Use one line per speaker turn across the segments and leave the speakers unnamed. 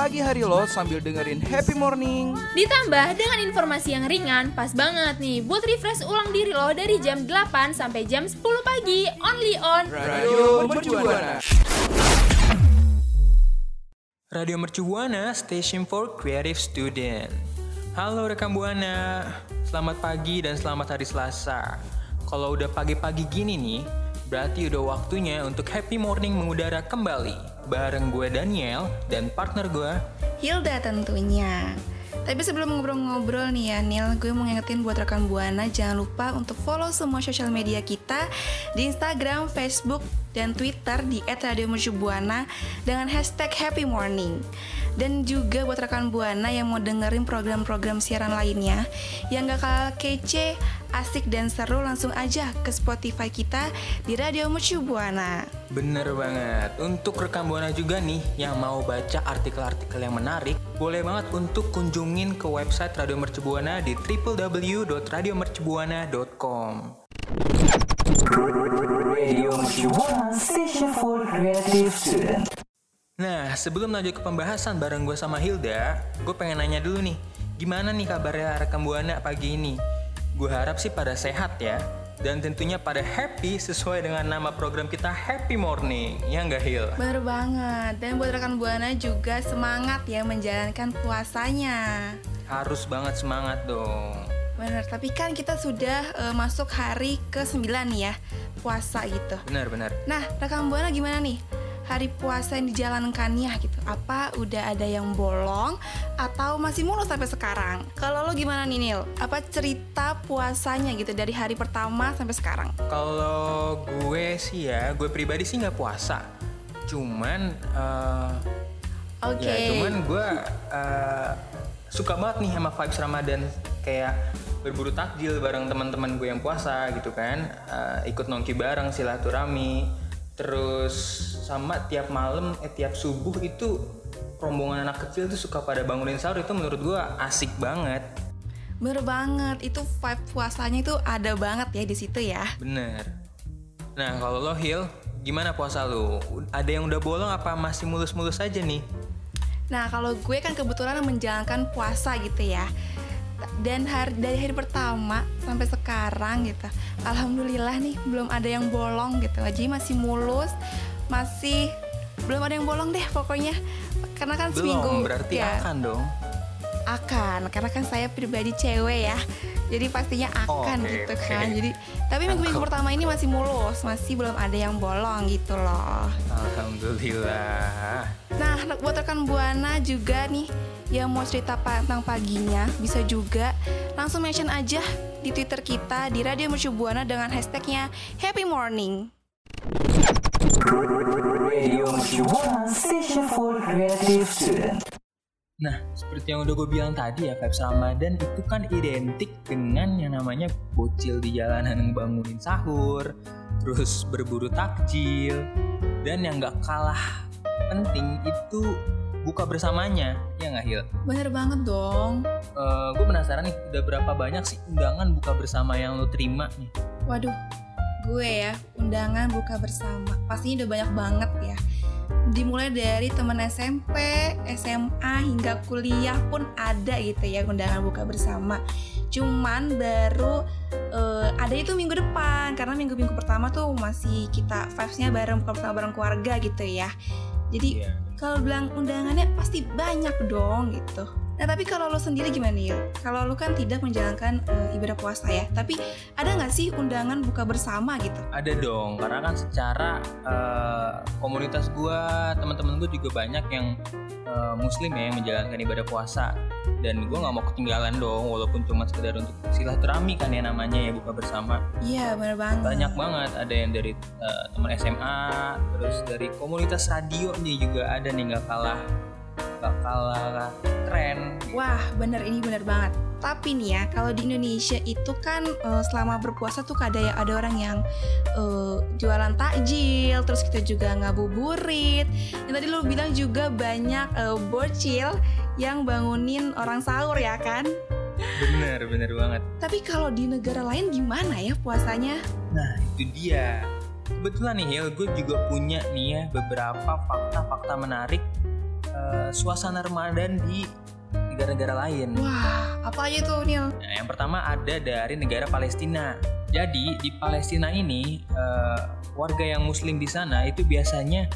pagi hari
lo sambil dengerin happy morning.
Ditambah dengan informasi yang ringan, pas banget nih buat refresh ulang diri lo dari jam 8 sampai jam 10 pagi, only on
Radio Mercubuana.
Radio Mercu Buana, Station for Creative Student. Halo rekan Buana, selamat pagi dan selamat hari Selasa. Kalau udah pagi-pagi gini nih, berarti udah waktunya untuk happy morning mengudara kembali. Bareng gue Daniel dan partner gue
Hilda tentunya tapi sebelum ngobrol-ngobrol nih ya Nil, gue mau ngingetin buat rekan Buana jangan lupa untuk follow semua sosial media kita di Instagram, Facebook, dan Twitter di @radiomercubuana dengan hashtag Happy Morning. Dan juga buat rekan Buana yang mau dengerin program-program siaran lainnya yang gak kalah kece, asik dan seru langsung aja ke Spotify kita di Radio Mercu Buana.
Bener banget. Untuk rekan Buana juga nih yang mau baca artikel-artikel yang menarik, boleh banget untuk kunjungin ke website Radio Mercu Buana di www.radiomercubuana.com. Nah, sebelum lanjut ke pembahasan bareng gue sama Hilda, gue pengen nanya dulu nih, gimana nih kabarnya rekan Buana pagi ini? Gue harap sih pada sehat ya, dan tentunya pada happy sesuai dengan nama program kita Happy Morning, ya nggak Hil?
Bener banget. Dan buat rekan Buana juga semangat ya menjalankan puasanya.
Harus banget semangat dong.
Bener, tapi kan kita sudah eh, masuk hari ke-9 nih ya puasa gitu.
Benar-benar.
Nah, rekan Buana gimana nih? Hari puasa yang dijalankannya gitu. Apa udah ada yang bolong atau masih mulus sampai sekarang? Kalau lo gimana nih Nil? Apa cerita puasanya gitu dari hari pertama sampai sekarang?
Kalau gue sih ya, gue pribadi sih nggak puasa. Cuman, eh,
Oke.
ya cuman gue eh, suka banget nih sama vibes Ramadan kayak berburu takjil bareng teman-teman gue yang puasa gitu kan, Eh, ikut nongki bareng silaturahmi, terus sama tiap malam, eh tiap subuh itu rombongan anak kecil tuh suka pada bangunin sahur itu menurut gue asik banget,
Bener banget. Itu vibe puasanya itu ada banget ya di situ ya.
bener. Nah kalau lo Hil, gimana puasa lo? Ada yang udah bolong apa masih mulus-mulus aja nih?
Nah, kalau gue kan kebetulan menjalankan puasa gitu ya. Dan hari, dari hari pertama sampai sekarang gitu. Alhamdulillah nih belum ada yang bolong gitu. Jadi masih mulus, masih belum ada yang bolong deh pokoknya. Karena kan seminggu
Belum, berarti
ya,
akan dong.
akan karena kan saya pribadi cewek ya. Jadi pastinya akan
Oke,
gitu kan. Jadi tapi minggu-minggu pertama ini masih mulus, masih belum ada yang bolong gitu loh.
Alhamdulillah.
Nah, buat rekan Buana juga nih yang mau cerita tentang paginya bisa juga langsung mention aja di Twitter kita di Radio Mercu Buana dengan hashtagnya Happy Morning.
Nah, seperti yang udah gue bilang tadi ya, vibes Ramadan itu kan identik dengan yang namanya bocil di jalanan bangunin sahur, terus berburu takjil, dan yang gak kalah penting itu buka bersamanya, ya nggak Hil?
Bener banget dong.
gue penasaran nih, udah berapa banyak sih undangan buka bersama yang lo terima nih?
Waduh, gue ya undangan buka bersama. Pastinya udah banyak banget ya. Dimulai dari temen SMP, SMA hingga kuliah pun ada gitu ya undangan buka bersama. Cuman baru eh, ada itu minggu depan karena minggu-minggu pertama tuh masih kita vibes-nya bareng buka bersama bareng keluarga gitu ya. Jadi
Iya.
Kalau bilang undangannya pasti banyak dong gitu. Nah tapi kalau lo sendiri gimana nih? Kalau lo kan tidak menjalankan eh, ibadah puasa ya, tapi ada nggak sih undangan buka bersama gitu?
Ada dong, karena kan secara eh, komunitas gua, teman-teman gue juga banyak yang eh, muslim ya yang menjalankan ibadah puasa. Dan gue nggak mau ketinggalan dong, walaupun cuma sekedar untuk silaturahmi kan ya namanya ya buka bersama.
Iya bener banget.
Banyak banget, ada yang dari eh, teman SMA, terus dari komunitas radio nih juga ada nih nggak kalah kalah keren.
Wah bener ini bener banget. Tapi nih ya kalau di Indonesia itu kan eh, selama berpuasa tuh ada ya ada orang yang eh, jualan takjil, terus kita juga ngabuburit. Yang tadi lo bilang juga banyak eh, bocil yang bangunin orang sahur ya kan?
Bener, bener banget.
Tapi kalau di negara lain gimana ya puasanya?
Nah itu dia Kebetulan nih Hil, gue juga punya nih ya beberapa fakta-fakta menarik eh, suasana Ramadan di negara-negara lain.
Wah, apa aja tuh Nil?
Nah, yang pertama ada dari negara Palestina. Jadi di Palestina ini eh, warga yang Muslim di sana itu biasanya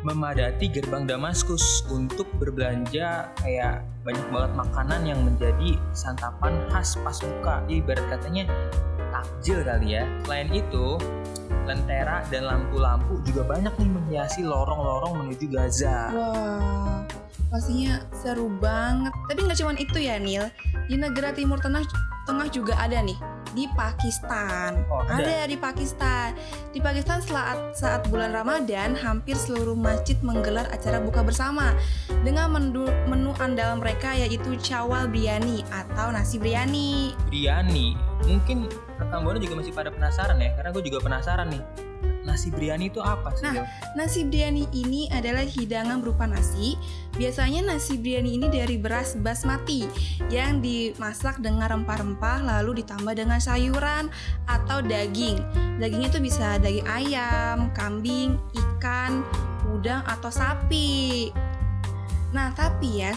memadati gerbang Damaskus untuk berbelanja kayak banyak banget makanan yang menjadi santapan khas pas buka. Ibarat katanya takjil kali ya. Selain itu, lentera dan lampu-lampu juga banyak nih menghiasi lorong-lorong menuju Gaza.
Wah, pastinya seru banget. Tapi nggak cuma itu ya Nil. Di negara Timur Tengah Tengah juga ada nih di Pakistan.
Oh, ada?
ada di Pakistan. Di Pakistan saat saat bulan Ramadan, hampir seluruh masjid menggelar acara buka bersama dengan menu, menu andalan mereka yaitu cawal biryani atau nasi biryani.
Biryani. Mungkin rekan Buana juga masih pada penasaran ya, karena gue juga penasaran nih. Nasi biryani itu apa sih?
Nah? Nasi biryani ini adalah hidangan berupa nasi. Biasanya nasi biryani ini dari beras basmati yang dimasak dengan rempah-rempah lalu ditambah dengan sayuran atau daging. Dagingnya itu bisa daging ayam, kambing, ikan, udang atau sapi. Nah, tapi ya,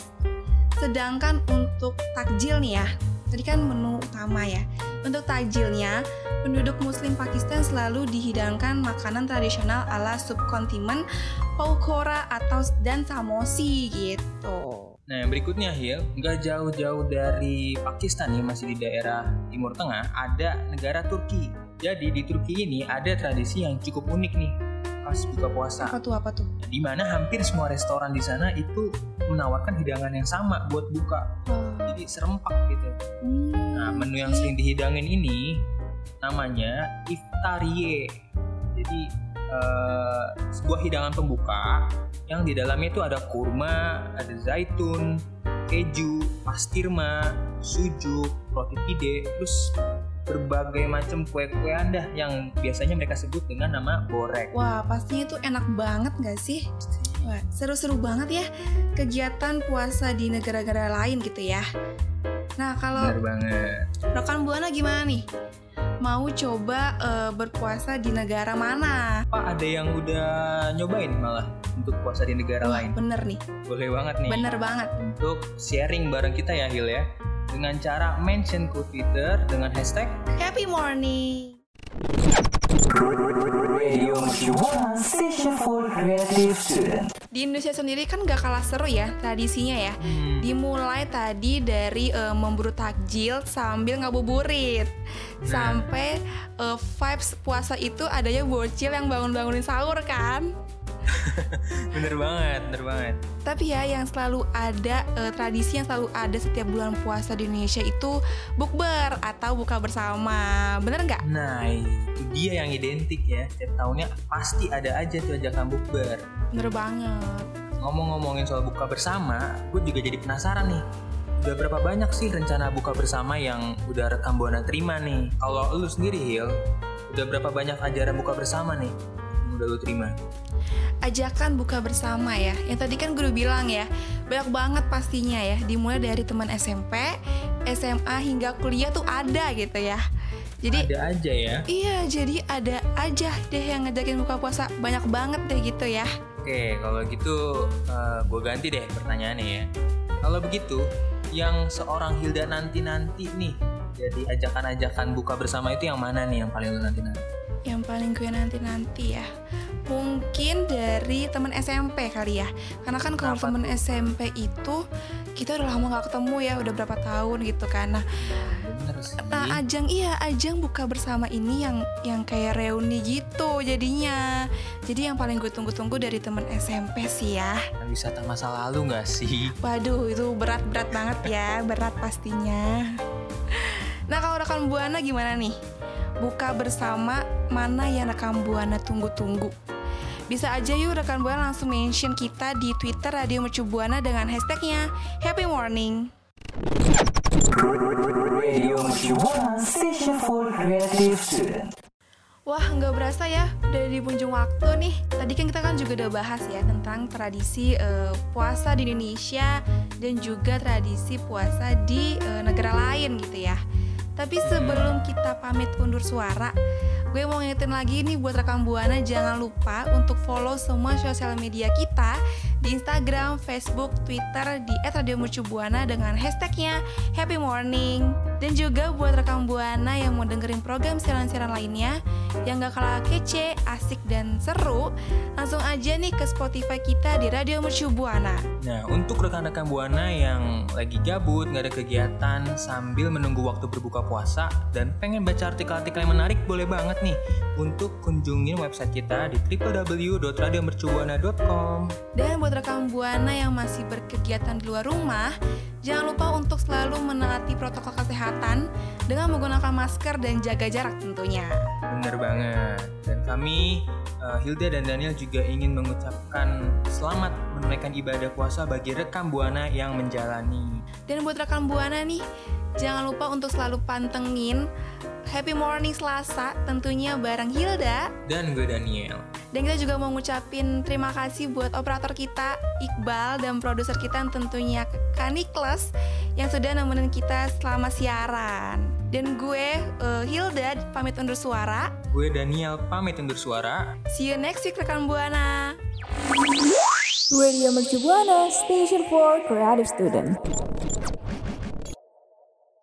sedangkan untuk takjil nih ya, tadi kan menu utama ya. Untuk takjilnya, penduduk muslim Pakistan selalu dihidangkan makanan tradisional ala subkontinent paukora atau dan samosi gitu.
Nah, yang berikutnya Hil, nggak jauh-jauh dari Pakistan nih, masih di daerah Timur Tengah, ada negara Turki. Jadi di Turki ini ada tradisi yang cukup unik nih pas buka puasa.
Apa tuh apa tuh?
Di mana hampir semua restoran di sana itu menawarkan hidangan yang sama buat buka.
Wah,
Jadi serempak gitu.
hmm,
Nah, menu yang sering dihidangin ini namanya iftarie. Jadi eh, sebuah hidangan pembuka yang di dalamnya itu ada kurma, ada zaitun, keju, pastirma, sujuk, roti pide, terus berbagai macam kue-kue anda yang biasanya mereka sebut dengan nama borek.
Wah, pastinya itu enak banget gak sih? Wah, seru-seru banget ya kegiatan puasa di negara-negara lain gitu ya. Nah, kalau rekan Buana gimana nih? Mau coba eh, berpuasa di negara mana?
Pak ada yang udah nyobain malah untuk puasa di negara
Wah,
lain.
bener nih,
Boleh banget nih.
bener banget.
Untuk sharing bareng kita ya Hil ya. Dengan cara mention ke Twitter dengan hashtag
Happy morning.
Radio Mercubuana Station for Creative Student.
Di Indonesia sendiri kan gak kalah seru ya tradisinya ya.
hmm,
Dimulai tadi dari eh, memburu takjil sambil ngabuburit. Sampai eh, vibes puasa itu adanya bocil yang bangun-bangunin sahur kan.
Bener banget, bener banget.
Tapi ya yang selalu ada eh, tradisi yang selalu ada setiap bulan puasa di Indonesia itu bukber atau buka bersama. Bener nggak?
Nah itu dia yang identik ya. Setiap tahunnya pasti ada aja tuh ajakan bukber.
Bener banget.
Ngomong-ngomongin soal buka bersama, gue juga jadi penasaran nih. Udah berapa banyak sih rencana buka bersama yang udah rekam Buana terima nih? Kalau lu sendiri Hil, udah berapa banyak ajaran buka bersama nih udah lu terima?
Ajakan buka bersama ya. Yang tadi kan gue udah bilang ya, banyak banget pastinya ya. Dimulai dari teman SMP, SMA hingga kuliah tuh ada gitu ya. Jadi
Ada aja ya.
iya, jadi ada aja deh yang ngajakin buka puasa. Banyak banget deh gitu ya.
Oke, kalau gitu gue ganti deh pertanyaannya ya. Kalau begitu, yang seorang Hilda nanti-nanti nih jadi ajakan-ajakan buka bersama itu yang mana nih yang paling lu nanti-nanti?
Yang paling gue nanti-nanti ya. Mungkin dari teman SMP kali ya. Karena kan kalau teman SMP itu kita udah lama nggak ketemu ya, udah berapa tahun gitu kan. Nah. Nah, ajang iya, ajang buka bersama ini yang yang kayak reuni gitu jadinya. Jadi yang paling gue tunggu-tunggu dari temen SMP sih ya.
Wisata masa lalu nggak sih?
Waduh, itu berat-berat banget ya, berat pastinya. Nah, kalau rekan Buana gimana nih? Buka bersama mana yang rekan Buana tunggu-tunggu? Bisa aja yuk rekan Buana langsung mention kita di Twitter Radio Mercu Buana dengan hashtagnya Happy Morning.
Radio Mercubuana Station for Creative Student.
Wah, nggak berasa ya, udah di penjung waktu nih. Tadi kan kita kan juga udah bahas ya tentang tradisi eh, puasa di Indonesia dan juga tradisi puasa di eh, negara lain gitu ya. Tapi sebelum kita pamit undur suara, gue mau ngingetin lagi nih buat rekan Buana jangan lupa untuk follow semua sosial media kita di Instagram, Facebook, Twitter di @radiomercubuana dengan hashtagnya Happy Morning. Dan juga buat rekan Buana yang mau dengerin program siaran-siaran lainnya yang gak kalah kece, asik, dan seru, langsung aja nih ke Spotify kita di Radio Mercu Buana.
Nah, untuk rekan-rekan Buana yang lagi gabut, nggak ada kegiatan, sambil menunggu waktu berbuka puasa, dan pengen baca artikel-artikel yang menarik, boleh banget nih untuk kunjungin website kita di www.radiomercubuana.com.
Dan buat rekan Buana yang masih berkegiatan di luar rumah, jangan lupa untuk selalu menaati protokol kesehatan dengan menggunakan masker dan jaga jarak tentunya.
Bener banget. Dan kami, eh, Hilda dan Daniel juga ingin mengucapkan selamat menunaikan ibadah puasa bagi rekan Buana yang menjalani.
Dan buat rekan Buana nih, jangan lupa untuk selalu pantengin Happy Morning Selasa tentunya bareng Hilda
Dan gue Daniel.
Dan kita juga mau ngucapin terima kasih buat operator kita Iqbal dan produser kita tentunya Kak Niklas yang sudah nemenin kita selama siaran. Dan gue eh, Hilda pamit undur suara.
Gue Daniel pamit undur suara.
See you next week rekan Buana.
Radio Mercu Buana Station for Creative Student.